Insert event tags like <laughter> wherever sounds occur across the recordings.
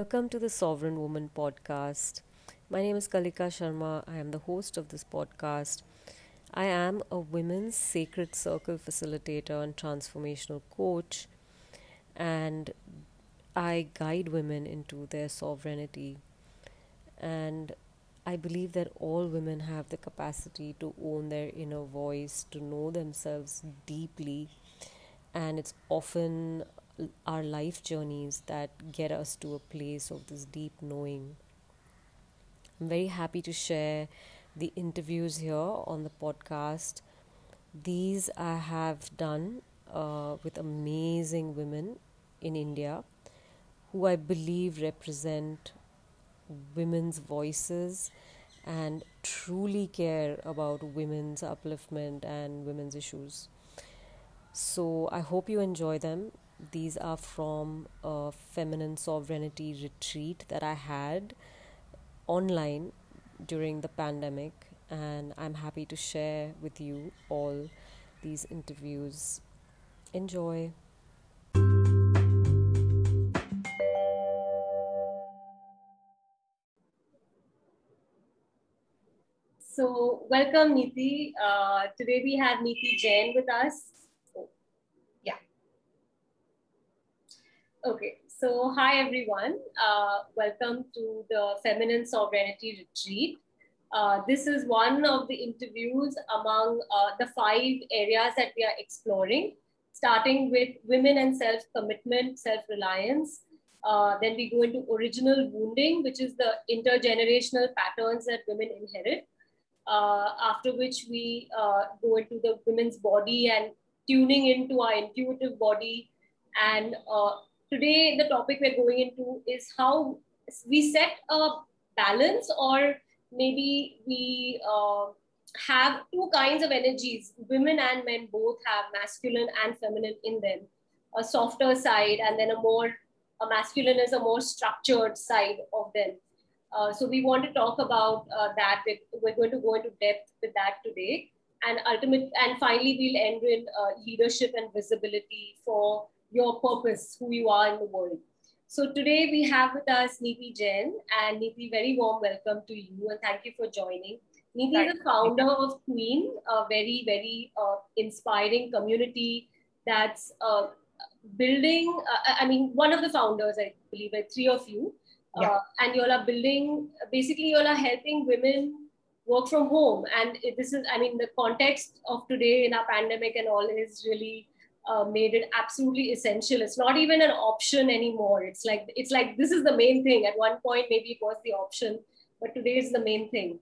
Welcome to the Sovereign Woman podcast. My name is Kalika Sharma. I am the host of this podcast. I am a women's sacred circle facilitator and transformational coach, and I guide women into their sovereignty. And I believe that all women have the capacity to own their inner voice, to know themselves deeply, and it's often our life journeys that get us to a place of this deep knowing. I'm very happy to share the interviews here on the podcast. These I have done uh, with amazing women in India who I believe represent women's voices and truly care about women's upliftment and women's issues. So I hope you enjoy them. These are from a feminine sovereignty retreat that I had online during the pandemic, and I'm happy to share with you all these interviews. Enjoy. So, welcome, Niti. Uh, today we have Niti Jain with us. Okay, so hi everyone. Uh, welcome to the Feminine Sovereignty Retreat. Uh, this is one of the interviews among uh, the five areas that we are exploring, starting with women and self commitment, self reliance. Uh, then we go into original wounding, which is the intergenerational patterns that women inherit. Uh, after which we uh, go into the women's body and tuning into our intuitive body and today the topic we're going into is how we set a balance or maybe we uh, have two kinds of energies. Women and men both have masculine and feminine in them. A softer side and then a more a masculine is a more structured side of them. Uh, so we want to talk about uh, that we're going to go into depth with that today. And ultimate and finally we'll end with uh, leadership and visibility for your purpose, who you are in the world. So today we have with us Niti Jain and Niti, very warm welcome to you and thank you for joining. Niti is the founder of Qween, a very, very uh, inspiring community that's uh, building, uh, I mean, one of the founders, I believe, like three of you. Yeah. Uh, and you all are building, basically you all are helping women work from home. And this is, I mean, the context of today in our pandemic and all is really uh, made it absolutely essential. It's not even an option anymore. It's like it's like this is the main thing. At one point, maybe it was the option, but today is the main thing.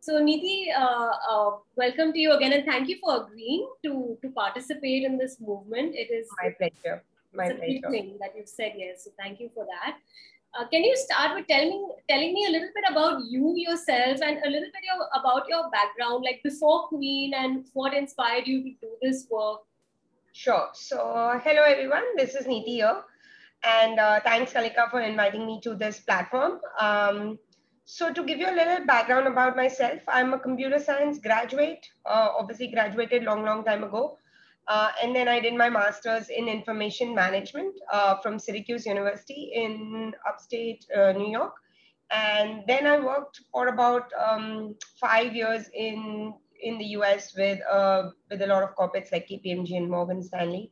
So Niti, uh, uh, welcome to you again, and thank you for agreeing to to participate in this movement. It is my pleasure. My it's a pleasure. thing that you've said yes. So thank you for that. Uh, can you start with telling me telling me a little bit about you yourself and a little bit your, about your background, like before Qween, and what inspired you to do this work? Sure. So, hello everyone. This is Niti here. And uh, thanks, Kalika, for inviting me to this platform. Um, so, to give you a little background about myself, I'm a computer science graduate, uh, obviously, graduated long, long time ago. Uh, and then I did my master's in information management uh, from Syracuse University in upstate uh, New York. And then I worked for about um, five years in in the US with uh, with a lot of corporates like KPMG and Morgan Stanley.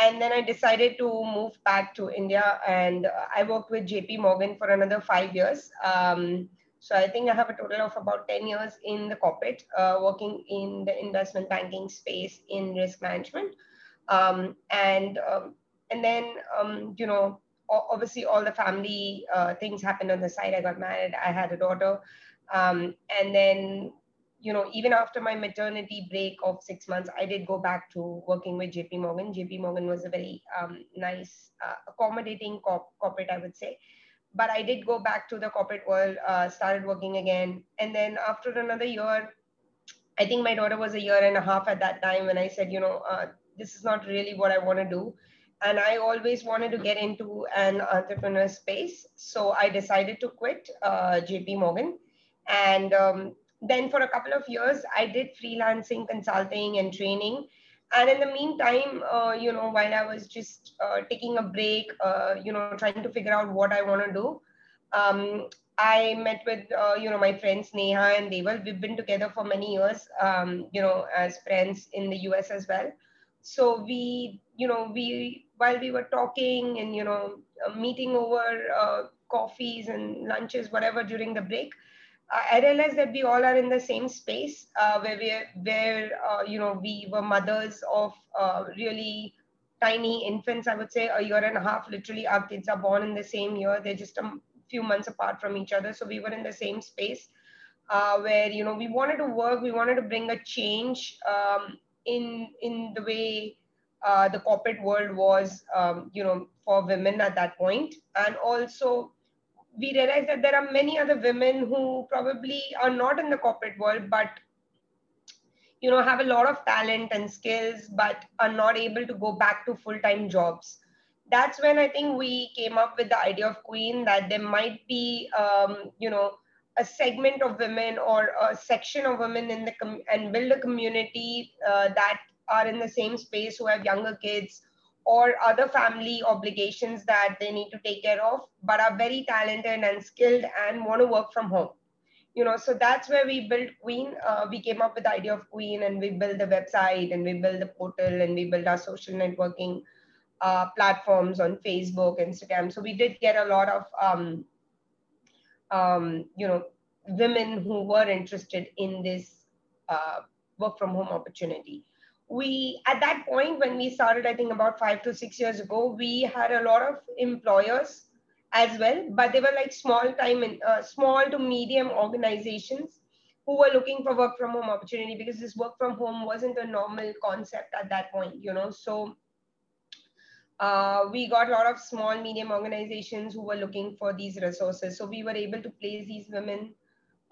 And then I decided to move back to India, and uh, I worked with JP Morgan for another five years. Um, so I think I have a total of about 10 years in the corporate, uh, working in the investment banking space in risk management. Um, and um, and then um, you know obviously all the family uh, things happened on the side. I got married. I had a daughter, um, and then you know, even after my maternity break of six months, I did go back to working with JP Morgan. JP Morgan was a very um, nice, uh, accommodating corp- corporate, I would say. But I did go back to the corporate world, uh, started working again. And then after another year, I think my daughter was a year and a half at that time when I said, you know, uh, this is not really what I want to do. And I always wanted to get into an entrepreneur space. So I decided to quit uh, JP Morgan. And um, then for a couple of years, I did freelancing, consulting, and training. and in the meantime, uh, you know, while I was just uh, taking a break, uh, you know, trying to figure out what I want to do, um, I met with, uh, you know, my friends Neha and Deval. We've been together for many years, um, you know, as friends in the US as well. So we, you know, we, while we were talking and, you know, uh, meeting over uh, coffees and lunches, whatever during the break, I realized that we all are in the same space uh, where we where uh, you know we were mothers of uh, really tiny infants. I would say a year and a half. Literally, our kids are born in the same year. They're just a few months apart from each other. So we were in the same space uh, where you know we wanted to work. We wanted to bring a change um, in in the way uh, the corporate world was, um, you know, for women at that point, and also we realize that there are many other women who probably are not in the corporate world but you know have a lot of talent and skills but are not able to go back to full-time jobs. That's when i think we came up with the idea of Qween that there might be um, you know a segment of women or a section of women in the com- and build a community uh, that are in the same space who have younger kids or other family obligations that they need to take care of, but are very talented and skilled and want to work from home. You know, so that's where we built Qween. Uh, we came up with the idea of Qween and we built the website and we built the portal and we built our social networking uh, platforms on Facebook, Instagram. So we did get a lot of, um, um, you know, women who were interested in this uh, work from home opportunity we at that point when we started i think about five to six years ago we had a lot of employers as well but they were like small time and uh, small to medium organizations who were looking for work from home opportunity because this work from home wasn't a normal concept at that point you know? So uh, we got a lot of small medium organizations who were looking for these resources. So we were able to place these women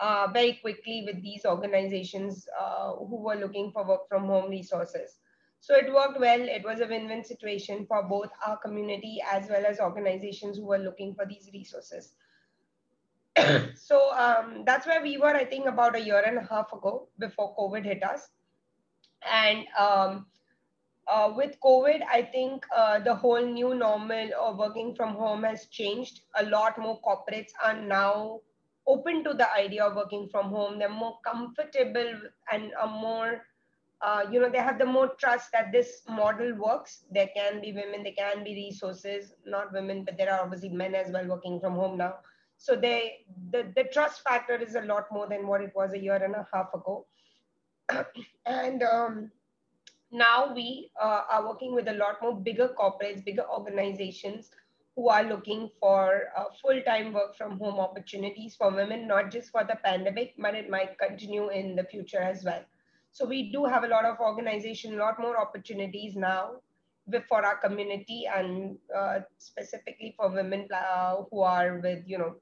uh, very quickly with these organizations uh, who were looking for work from home resources. So it worked well. It was a win-win situation for both our community as well as organizations who were looking for these resources. <coughs> so um, that's where we were, I think, about a year and a half ago before COVID hit us. And um, uh, with COVID, I think uh, the whole new normal of working from home has changed. A lot more corporates are now open to the idea of working from home. They're more comfortable and are more, uh, you know, they have the more trust that this model works. There can be women, there can be resources, not women, but there are obviously men as well working from home now. So they, the, the trust factor is a lot more than what it was a year and a half ago. <clears throat> and um, now we uh, are working with a lot more bigger corporates, bigger organizations who are looking for uh, full-time work from home opportunities for women, not just for the pandemic, but it might continue in the future as well. So we do have a lot of organization, a lot more opportunities now for our community and uh, specifically for women uh, who are with, you know,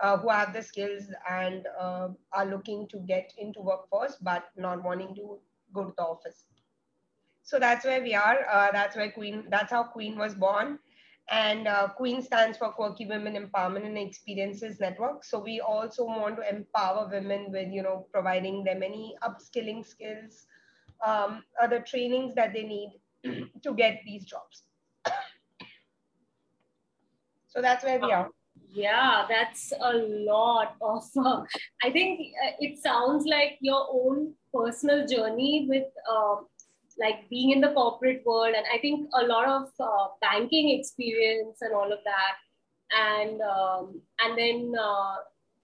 uh, who have the skills and uh, are looking to get into workforce, but not wanting to go to the office. So that's where we are. Uh, that's where Qween, that's how Qween was born and uh, Qween stands for Quirky Women Empowerment and Experiences Network. So we also want to empower women with, you know, providing them any upskilling skills, um, other trainings that they need <clears throat> to get these jobs. <coughs> so that's where we are. Yeah, that's a lot <laughs> of. I think uh, it sounds like your own personal journey with uh, like being in the corporate world and i think a lot of uh, banking experience and all of that. And um, and then uh,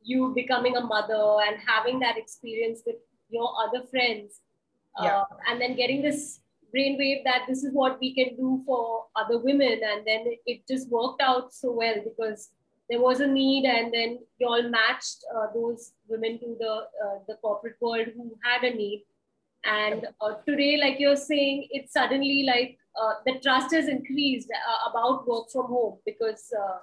you becoming a mother and having that experience with your other friends uh, yeah. and then getting this brainwave that this is what we can do for other women. And then it, just worked out so well because there was a need and then you all matched uh, those women to the uh, the corporate world who had a need and uh, today, like you're saying, it's suddenly like uh, the trust has increased uh, about work from home because uh,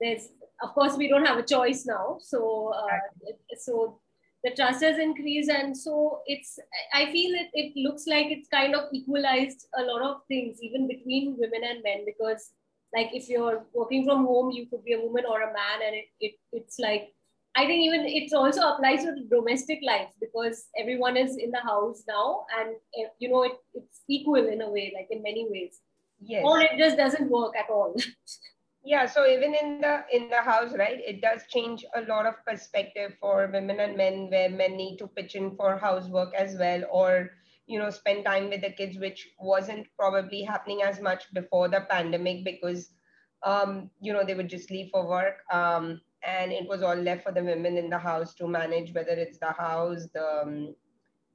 there's, of course, we don't have a choice now. So, uh, so the trust has increased, and so it's. I feel it. It looks like it's kind of equalized a lot of things, even between women and men, because like if you're working from home, you could be a woman or a man, and it, it it's like I think even it also applies to domestic life because everyone is in the house now, and eh, you know it, it's equal in a way, like in many ways. Yes. Or it just doesn't work at all. <laughs> yeah. So even in the in the house, right, it does change a lot of perspective for women and men, where men need to pitch in for housework as well, or you know spend time with the kids, which wasn't probably happening as much before the pandemic because um, you know they would just leave for work. Um, and it was all left for the women in the house to manage whether it's the house the um,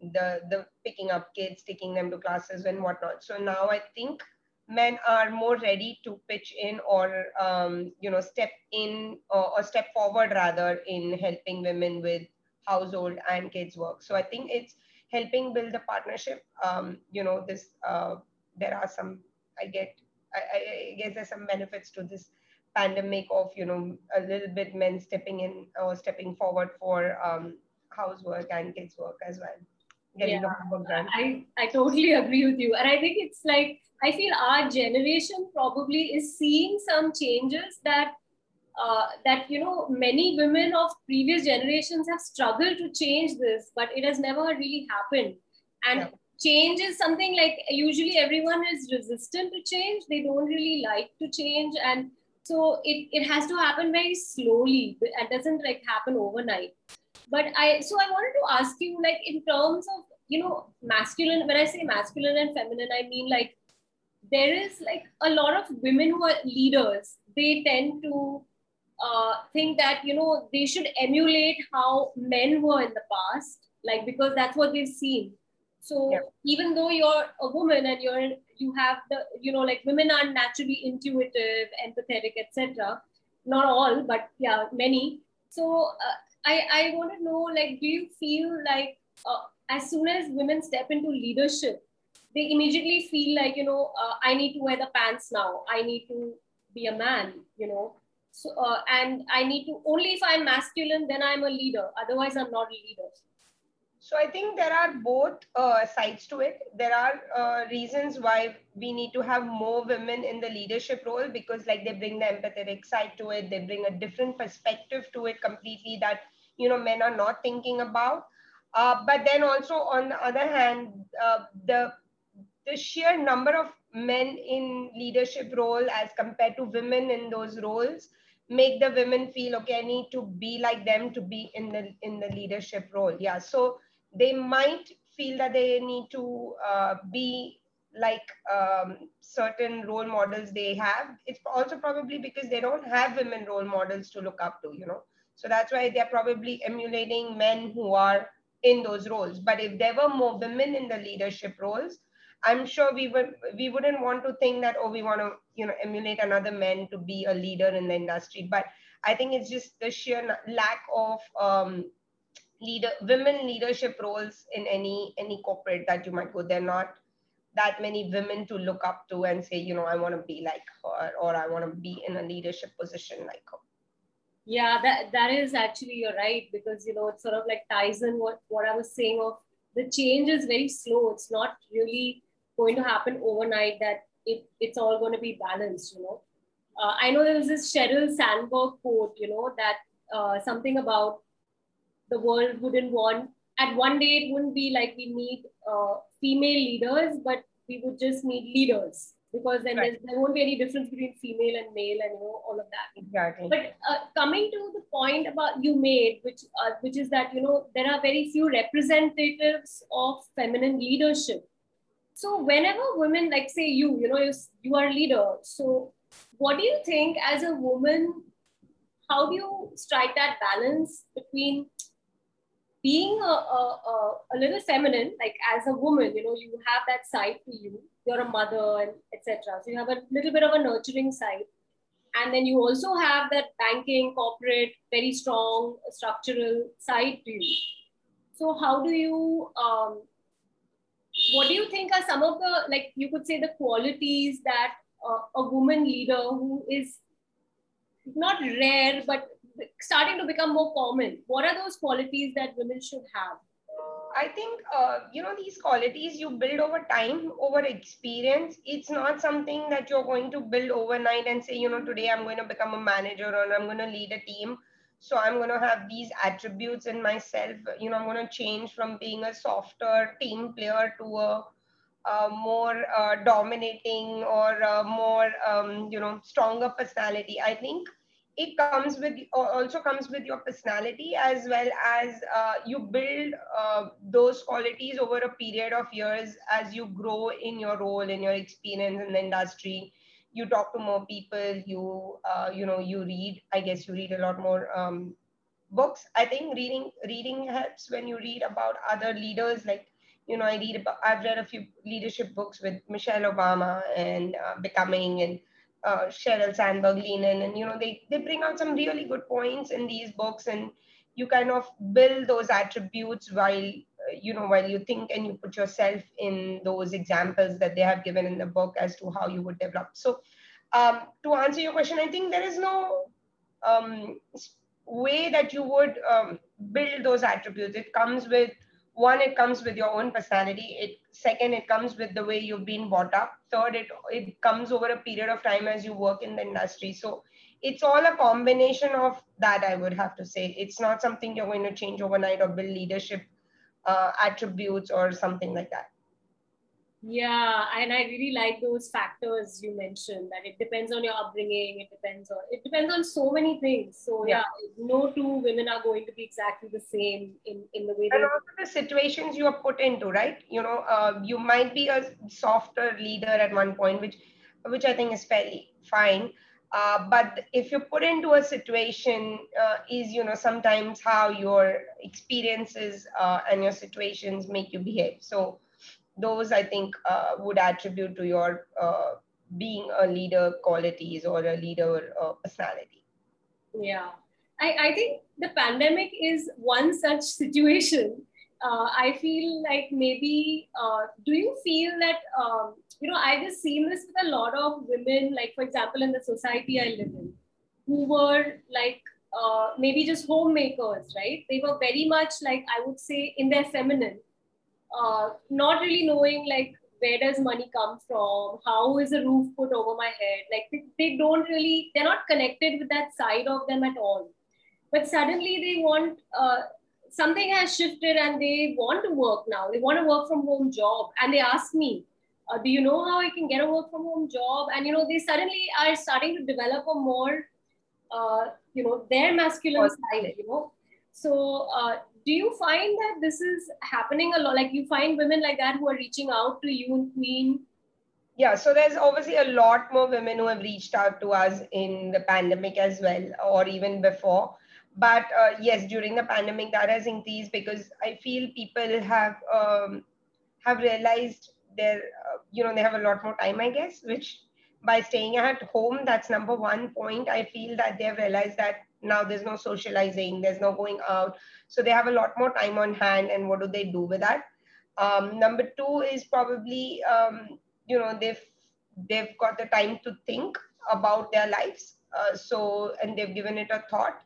the the picking up kids taking them to classes and whatnot. So now i think men are more ready to pitch in or um, you know step in or, or, step forward rather in helping women with household and kids work. So i think it's helping build a partnership. Um, you know this uh, there are some i get I, I guess there's some benefits to this pandemic of you know a little bit men stepping in or stepping forward for um, housework and kids work as well. Getting yeah, the work done. I, I totally agree with you. And i think it's like i feel our generation probably is seeing some changes that uh, that you know many women of previous generations have struggled to change this but it has never really happened. And yeah. change is something like usually everyone is resistant to change. They don't really like to change. And so it, it has to happen very slowly. It doesn't like happen overnight. But i so i wanted to ask you like in terms of you know masculine when i say masculine and feminine i mean like there is like a lot of women who are leaders. They tend to uh, think that you know they should emulate how men were in the past like because that's what they've seen so yeah. even though you're a woman and you're you have the you know like women are naturally intuitive empathetic etc not all but yeah many. So uh, i i want to know like do you feel like uh, as soon as women step into leadership they immediately feel like you know uh, i need to wear the pants now. I need to be a man you know. So uh, and i need to only if i'm masculine then i'm a leader. Otherwise i'm not a leader so I think there are both uh, sides to it. There are uh, reasons why we need to have more women in the leadership role because like they bring the empathetic side to it. They bring a different perspective to it completely that, you know, men are not thinking about. Uh, but then also on the other hand, uh, the, the sheer number of men in leadership role as compared to women in those roles make the women feel okay i need to be like them to be in the in the leadership role yeah so they might feel that they need to uh, be like um, certain role models they have. It's also probably because they don't have women role models to look up to, you know. So that's why they're probably emulating men who are in those roles. But if there were more women in the leadership roles, I'm sure we would we wouldn't want to think that oh we want to you know emulate another man to be a leader in the industry. But I think it's just the sheer lack of um, leader women leadership roles in any any corporate that you might go they're not that many women to look up to and say you know i want to be like her or i want to be in a leadership position like her. Yeah that that is actually you're right because you know it's sort of like ties in what what i was saying of the change is very slow. It's not really going to happen overnight that it, it's all going to be balanced you know. Uh, i know there was this sheryl sandberg quote you know that uh, something about the world wouldn't want. At one day it wouldn't be like we need uh, female leaders but we would just need leaders. Because then right. there won't be any difference between female and male and you know all of that. Exactly. But uh, coming to the point about you made which uh, which is that you know there are very few representatives of feminine leadership. So whenever women like say you you know you, you are a leader. So what do you think as a woman how do you strike that balance between being a, a, a, little feminine, like as a woman, you know, you have that side to you. You're a mother and etc. So you have a little bit of a nurturing side. And then you also have that banking, corporate, very strong structural side to you. So how do you, um, what do you think are some of the, like you could say the qualities that uh, a woman leader who is not rare, but starting to become more common. What are those qualities that women should have? I think uh, you know these qualities you build over time, over experience. It's not something that you're going to build overnight and say, you know, today I'm going to become a manager or I'm going to lead a team. so i'm going to have these attributes in myself you know i'm going to change from being a softer team player to a, a more uh, dominating or more um, you know stronger personality i think it comes with also comes with your personality as well as uh, you build uh, those qualities over a period of years as you grow in your role in your experience in the industry. You talk to more people you uh, you know you read i guess you read a lot more um, books. I think reading reading helps when you read about other leaders like you know i read about i've read a few leadership books with michelle obama and uh, becoming and uh, Sheryl Sandberg lean in, and you know they they bring out some really good points in these books, and you kind of build those attributes while uh, you know while you think and you put yourself in those examples that they have given in the book as to how you would develop. So, um, to answer your question, I think there is no um, way that you would um, build those attributes. It comes with one it comes with your own personality. It second it comes with the way you've been brought up. Third it it comes over a period of time as you work in the industry. So it's all a combination of that i would have to say. It's not something you're going to change overnight or build leadership uh, attributes or something like that yeah, and I really like those factors you mentioned that it depends on your upbringing, it depends on it depends on so many things. So yeah, yeah no two women are going to be exactly the same in, in the way and also the situations you are put into, right? You know, uh, you might be a softer leader at one point, which which I think is fairly fine. Uh, but if you put into a situation uh, is you know sometimes how your experiences uh, and your situations make you behave so those I think uh, would attribute to your uh, being a leader qualities or a leader uh, personality. Yeah, I, I think the pandemic is one such <laughs> situation. Uh, I feel like maybe, uh, do you feel that, um, you know, I just seen this with a lot of women, like, for example, in the society I live in, who were like, uh, maybe just homemakers, right? They were very much like, I would say, in their feminine uh, not really knowing like where does money come from? How is a roof put over my head? Like they, they don't really they're not connected with that side of them at all. But suddenly they want uh, something has shifted and they want to work now. They want a work from home job. And they ask me uh, do you know how i can get a work from home job? And you know they suddenly are starting to develop a more uh, you know their masculine side you know. So uh, do you find that this is happening a lot? Like you find women like that who are reaching out to you Qween? Yeah so there's obviously a lot more women who have reached out to us in the pandemic as well or even before. But uh, yes during the pandemic that has increased because i feel people have um, have realized they're uh, you know they have a lot more time i guess which by staying at home that's number one point. I feel that they've realized that now there's no socializing there's no going out. So they have a lot more time on hand and what do they do with that? Um, number two is probably um, you know they've they've got the time to think about their lives uh, so and they've given it a thought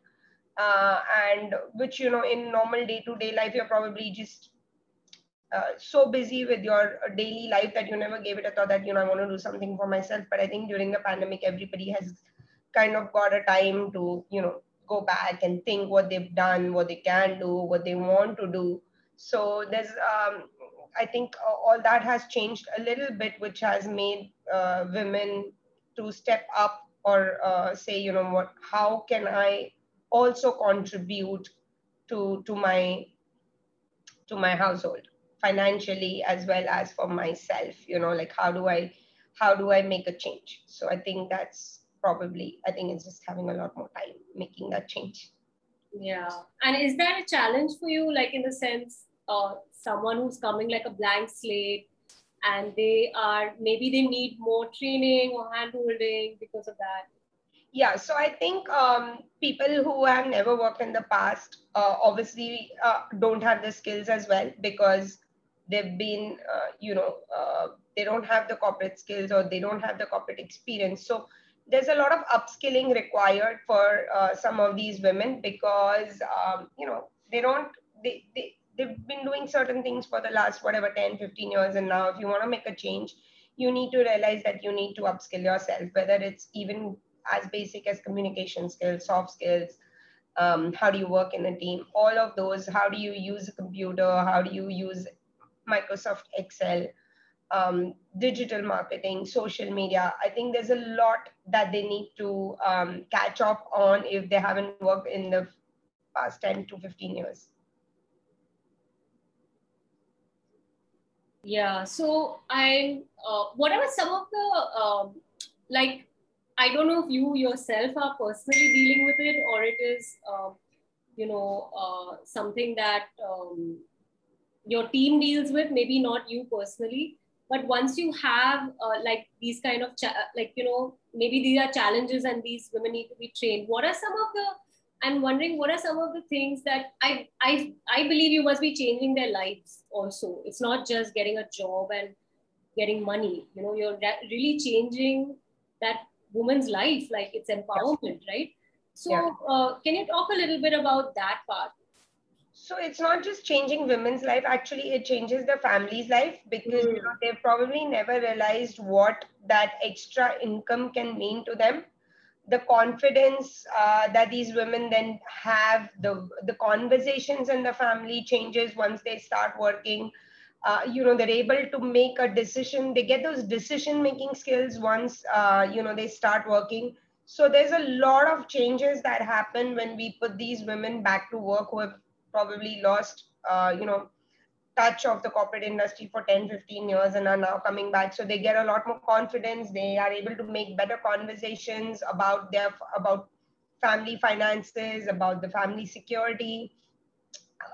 uh, and which you know in normal day-to-day life you're probably just uh, so busy with your daily life that you never gave it a thought that you know i want to do something for myself. But i think during the pandemic everybody has kind of got a time to you know go back and think what they've done what they can do what they want to do. So there's um, i think all that has changed a little bit which has made uh, women to step up or uh, say you know what how can i also contribute to to my to my household financially as well as for myself you know like how do i how do i make a change? So i think that's probably i think it's just having a lot more time making that change. Yeah. And is that a challenge for you like in the sense uh, someone who's coming like a blank slate and they are maybe they need more training or hand holding because of that? Yeah so i think um, people who have never worked in the past uh, obviously uh, don't have the skills as well because they've been uh, you know uh, they don't have the corporate skills or they don't have the corporate experience. So there's a lot of upskilling required for uh, some of these women because um, you know they don't they, they they've been doing certain things for the last whatever 10 15 years. And now if you want to make a change you need to realize that you need to upskill yourself whether it's even as basic as communication skills soft skills um, how do you work in a team? All of those how do you use a computer? How do you use microsoft excel um, digital marketing social media i think there's a lot that they need to um, catch up on if they haven't worked in the past 10 to 15 years yeah so i uh, what are some of the um, like I don't know if you yourself are personally dealing with it or it is, uh, you know, uh, something that um, your team deals with, maybe not you personally. But once you have uh, like these kind of, cha- like, you know, maybe these are challenges and these women need to be trained. What are some of the, I'm wondering, what are some of the things that I, I, I believe you must be changing their lives also. It's not just getting a job and getting money, you know, you're really changing that woman's life like it's empowerment right so yeah. uh, can you talk a little bit about that part so it's not just changing women's life actually it changes the family's life because mm. you know they've probably never realized what that extra income can mean to them. The confidence uh, that these women then have the the conversations in the family changes once they start working. Uh, you know they're able to make a decision. They get those decision making skills once uh, you know they start working. So there's a lot of changes that happen when we put these women back to work who have probably lost uh, you know touch of the corporate industry for 10 15 years and are now coming back. So they get a lot more confidence. They are able to make better conversations about their about family finances about the family security.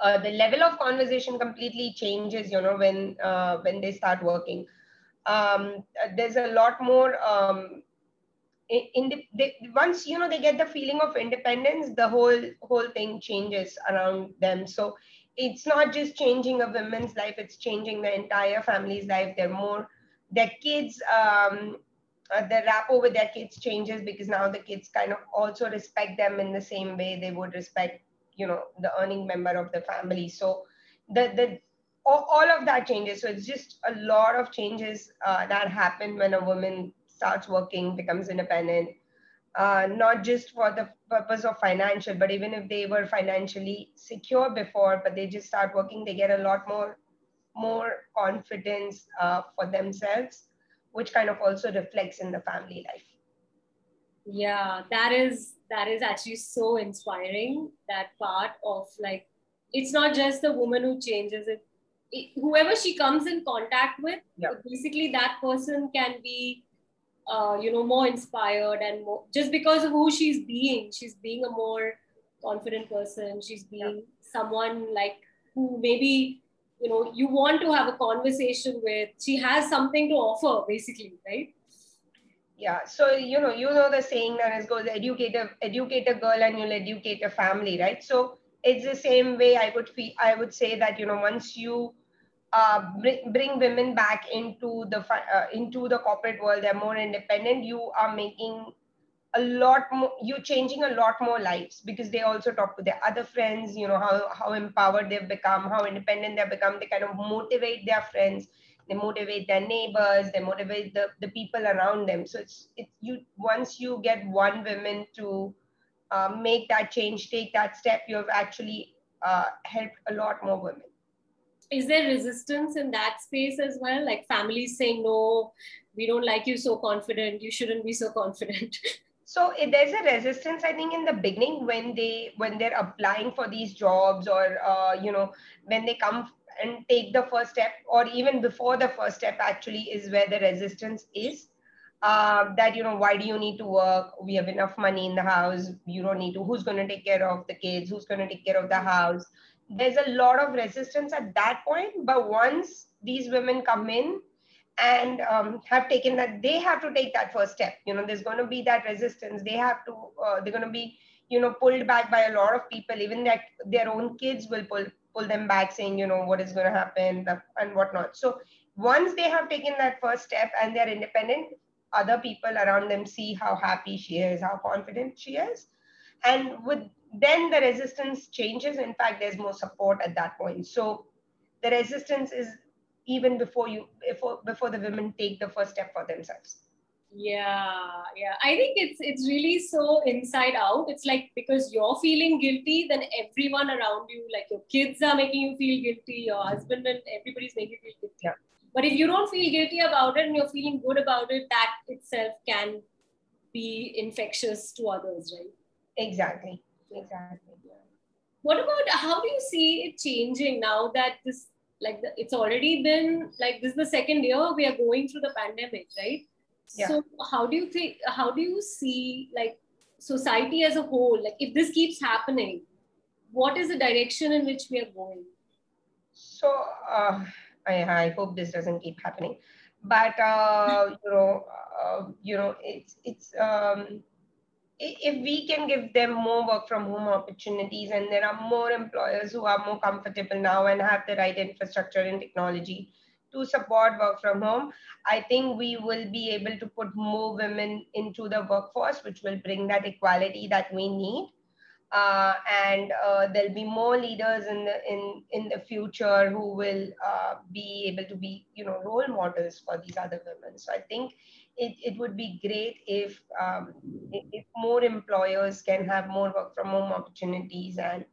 Uh, the level of conversation completely changes you know when uh, when they start working. Um, there's a lot more um, in, the, they, once you know they get the feeling of independence the whole whole thing changes around them. So it's not just changing a woman's life it's changing the entire family's life. They're more their kids um, uh, the rapport with their kids changes because now the kids kind of also respect them in the same way they would respect you know the earning member of the family. So the the all, of that changes. So it's just a lot of changes uh, that happen when a woman starts working becomes independent. Uh, not just for the purpose of financial but even if they were financially secure before but they just start working they get a lot more more confidence uh, for themselves which kind of also reflects in the family life. Yeah that is that is actually so inspiring that part of like it's not just the woman who changes it, it whoever she comes in contact with basically that person can be uh, you know more inspired and more just because of who she's being she's being a more confident person. She's being someone like who maybe you know you want to have a conversation with. She has something to offer basically right? Yeah so you know you know the saying that is goes educate a educate a girl and you'll educate a family right? So it's the same way i would feel i would say that you know once you uh, bring, women back into the uh, into the corporate world. They're more independent. You are making a lot more you're changing a lot more lives because they also talk to their other friends you know how how empowered they've become how independent they've become. They kind of motivate their friends. They motivate their neighbors. They motivate the, the people around them. So it's it's you once you get one woman to uh, make that change take that step you have actually uh, helped a lot more women is there resistance in that space as well? Like families saying no we don't like you so confident. You shouldn't be so confident. <laughs> So there's a resistance i think in the beginning when they when they're applying for these jobs or uh, you know when they come and take the first step or even before the first step actually is where the resistance is uh, that you know why do you need to work? We have enough money in the house. You don't need to. Who's going to take care of the kids? Who's going to take care of the house there's a lot of resistance at that point but once these women come in and um, have taken that they have to take that first step you know there's going to be that resistance they have to uh, they're going to be you know pulled back by a lot of people even that their own kids will pull pull them back saying, you know, what is going to happen and whatnot. So once they have taken that first step and they're independent, other people around them see how happy she is, how confident she is. And with then the resistance changes. In fact, there's more support at that point. So the resistance is even before you before before the women take the first step for themselves. yeah yeah i think it's it's really so inside out it's like because you're feeling guilty then everyone around you like your kids are making you feel guilty your husband and everybody's making you feel guilty yeah. but if you don't feel guilty about it and you're feeling good about it that itself can be infectious to others right exactly. Exactly. What about how do you see it changing now that this like the, it's already been like this is the second year we are going through the pandemic right? Yeah. so how do you think how do you see like society as a whole like if this keeps happening what is the direction in which we are going? So uh, I, I hope this doesn't keep happening. But uh, you know uh, you know it's it's um, if we can give them more work from home opportunities and there are more employers who are more comfortable now and have the right infrastructure and technology to support work from home, I think we will be able to put more women into the workforce, which will bring that equality that we need. Uh, and uh, there'll be more leaders in the in in the future who will uh, be able to be you know role models for these other women. So I think it, it would be great if um, if more employers can have more work from home opportunities and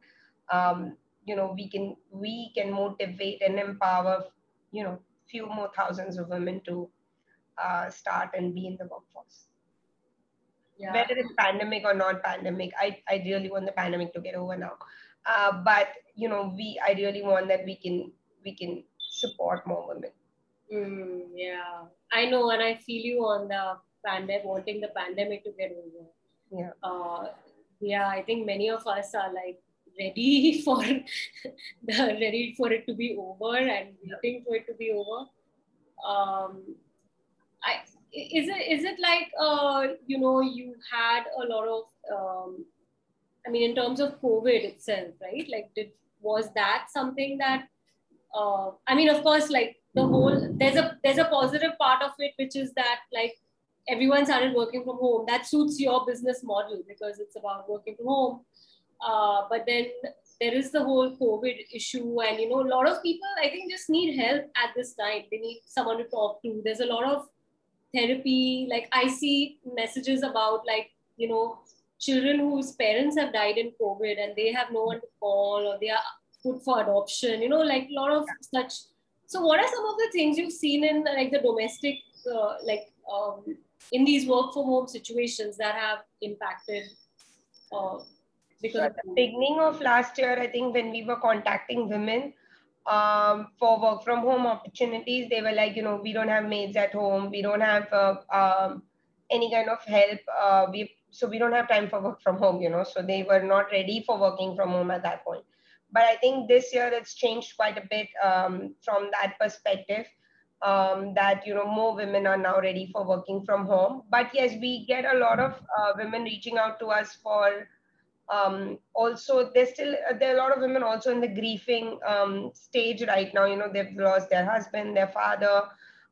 um, you know we can we can motivate and empower you know few more thousands of women to uh, start and be in the workforce. Yeah. whether it's pandemic or not pandemic I, I really want the pandemic to get over now. Uh, but you know we i really want that we can we can support more women mm, yeah I know, and I feel you on the pandemic, wanting the pandemic to get over. Yeah. Uh, yeah, I think many of us are like ready <laughs> for the ready for it to be over and waiting for it to be over. Um, I is it is it like uh, you know you had a lot of um, I mean in terms of COVID itself, right? Like did was that something that uh, I mean of course like the whole there's a there's a positive part of it which is that like everyone started working from home. That suits your business model because it's about working from home. Uh, but then there is the whole covid issue and you know a lot of people i think just need help at this time. They need someone to talk to. There's a lot of therapy. Like i see messages about like you know children whose parents have died in covid and they have no one to call or they are put for adoption you know like a lot of such so, what are some of the things you've seen in like the domestic, uh, like um, in these work from home situations that have impacted? Uh, because so at the beginning of last year, I think when we were contacting women um, for work from home opportunities, they were like, you know, we don't have maids at home, we don't have uh, um, any kind of help. Uh, we so we don't have time for work from home, you know. So they were not ready for working from home at that point but I think this year it's changed quite a bit um, from that perspective. Um, that you know more women are now ready for working from home. But yes, we get a lot of uh, women reaching out to us for. Um, also, there's still there are a lot of women also in the grieving um, stage right now. You know they've lost their husband, their father,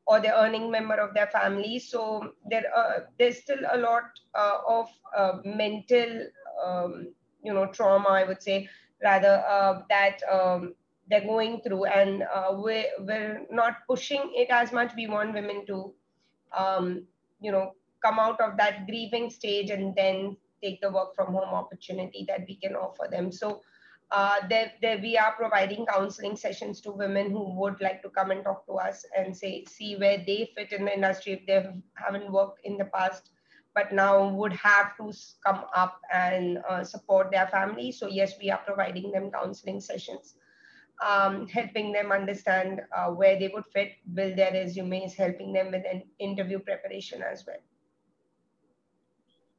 or the earning member of their family. So there uh, there's still a lot uh, of uh, mental um, you know trauma, I would say, rather uh, that um, they're going through and uh, we're, we're not pushing it as much. We want women to um, you know come out of that grieving stage and then take the work from home opportunity that we can offer them. So uh, there, there we are providing counseling sessions to women who would like to come and talk to us and say see where they fit in the industry if they haven't worked in the past but now would have to come up and uh, support their family. So yes, we are providing them counseling sessions, um, helping them understand uh, where they would fit, build their resumes, helping them with an interview preparation as well.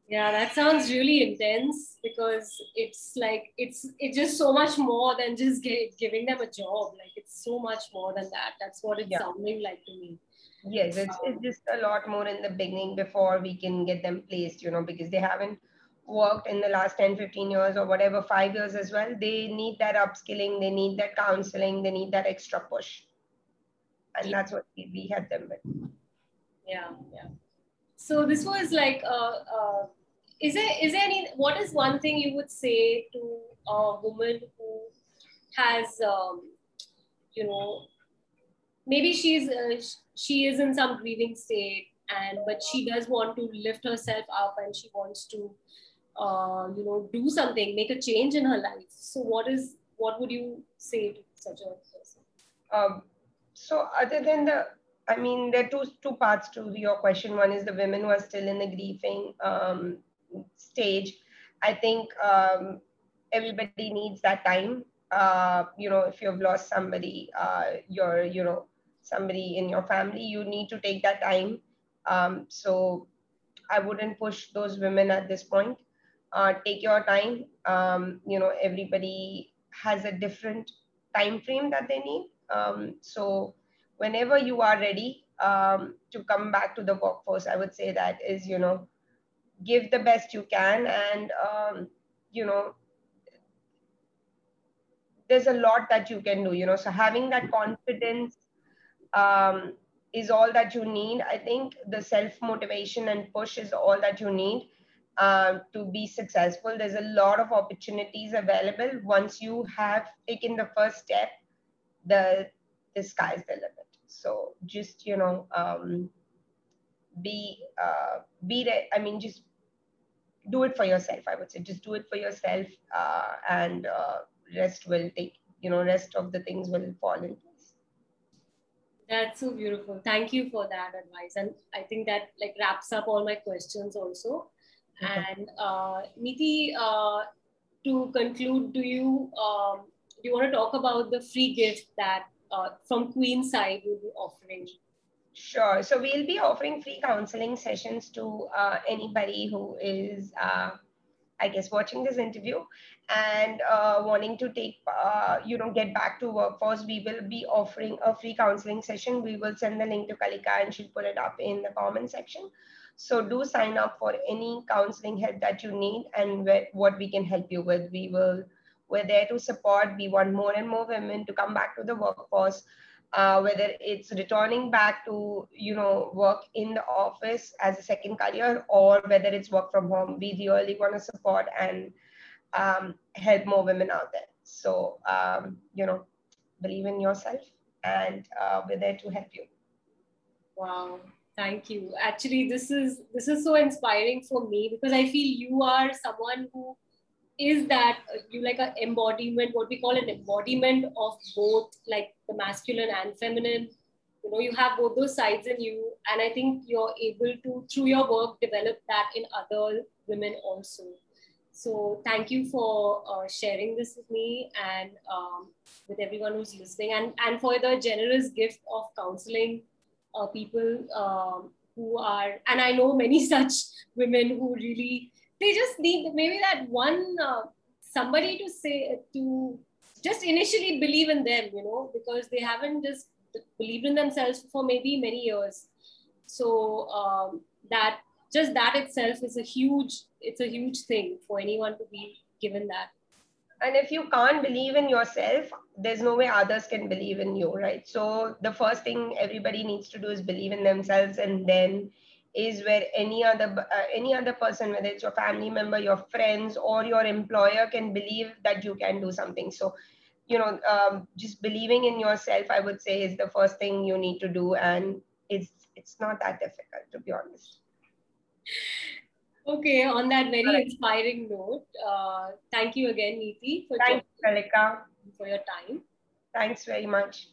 Yeah, that sounds really intense because it's like it's it's just so much more than just giving them a job. Like it's so much more than that. That's what it's yeah. sounding like to me yes it's, it's just a lot more in the beginning before we can get them placed you know because they haven't worked in the last 10 15 years or whatever five years as well. They need that upskilling they need that counseling they need that extra push. And that's what we, we had them with. Yeah yeah. So this was like uh, uh, is there is there any what is one thing you would say to a woman who has um, you know maybe she's uh, she is in some grieving state and but she does want to lift herself up and she wants to uh, you know do something make a change in her life. So what is what would you say to such a person? Um, so other than the i mean there are two two parts to your question. One is the women who are still in the grieving um, stage. I think um, everybody needs that time. Uh, you know if you've lost somebody uh, you're you know somebody in your family you need to take that time um, so I wouldn't push those women at this point. Uh, take your time. Um, you know, everybody has a different time frame that they need. Um, so whenever you are ready um, to come back to the workforce, I would say that is, you know, give the best you can and, um, you know, there's a lot that you can do, you know, so having that confidence um, is all that you need. I think the self motivation and push is all that you need uh, to be successful. There's a lot of opportunities available. Once you have taken the first step, the the sky's the limit. So just you know, um, be uh, be there. I mean, just do it for yourself. I would say just do it for yourself, uh, and uh, rest will take. You know, rest of the things will fall in that's so beautiful. Thank you for that advice. And I think that like wraps up all my questions also. And uh, Niti, uh, to conclude, do you um, do you want to talk about the free gift that uh, from Qween side will be offering? Sure. So we'll be offering free counseling sessions to uh, anybody who is uh, I guess, watching this interview and uh, wanting to take, uh, you know, get back to workforce, we will be offering a free counseling session. We will send the link to Kalika and she'll put it up in the comment section. So do sign up for any counseling help that you need and what we can help you with. We will, we're there to support. We want more and more women to come back to the workforce uh, whether it's returning back to you know work in the office as a second career or whether it's work from home. We really want to support and um, help more women out there. So um, you know believe in yourself and uh, we're there to help you. Wow. Thank you. Actually this is this is so inspiring for me because i feel you are someone who is that you like an embodiment, what we call an embodiment of both like the masculine and feminine. You know, you have both those sides in you, and I think you're able to, through your work, develop that in other women also. So thank you for uh, sharing this with me and um, with everyone who's listening, and and for the generous gift of counseling uh, people um, who are, and I know many <laughs> such women who really they just need maybe that one uh, somebody to say to just initially believe in them you know because they haven't just believed in themselves for maybe many years. So um, that just that itself is a huge it's a huge thing for anyone to be given that. And if you can't believe in yourself there's no way others can believe in you right? So the first thing everybody needs to do is believe in themselves and then is where any other uh, any other person whether it's your family member your friends or your employer can believe that you can do something. So you know um, just believing in yourself i would say is the first thing you need to do and it's it's not that difficult to be honest. Okay on that very inspiring note uh, thank you again niti for Thanks, Kalika. for your time. Thanks very much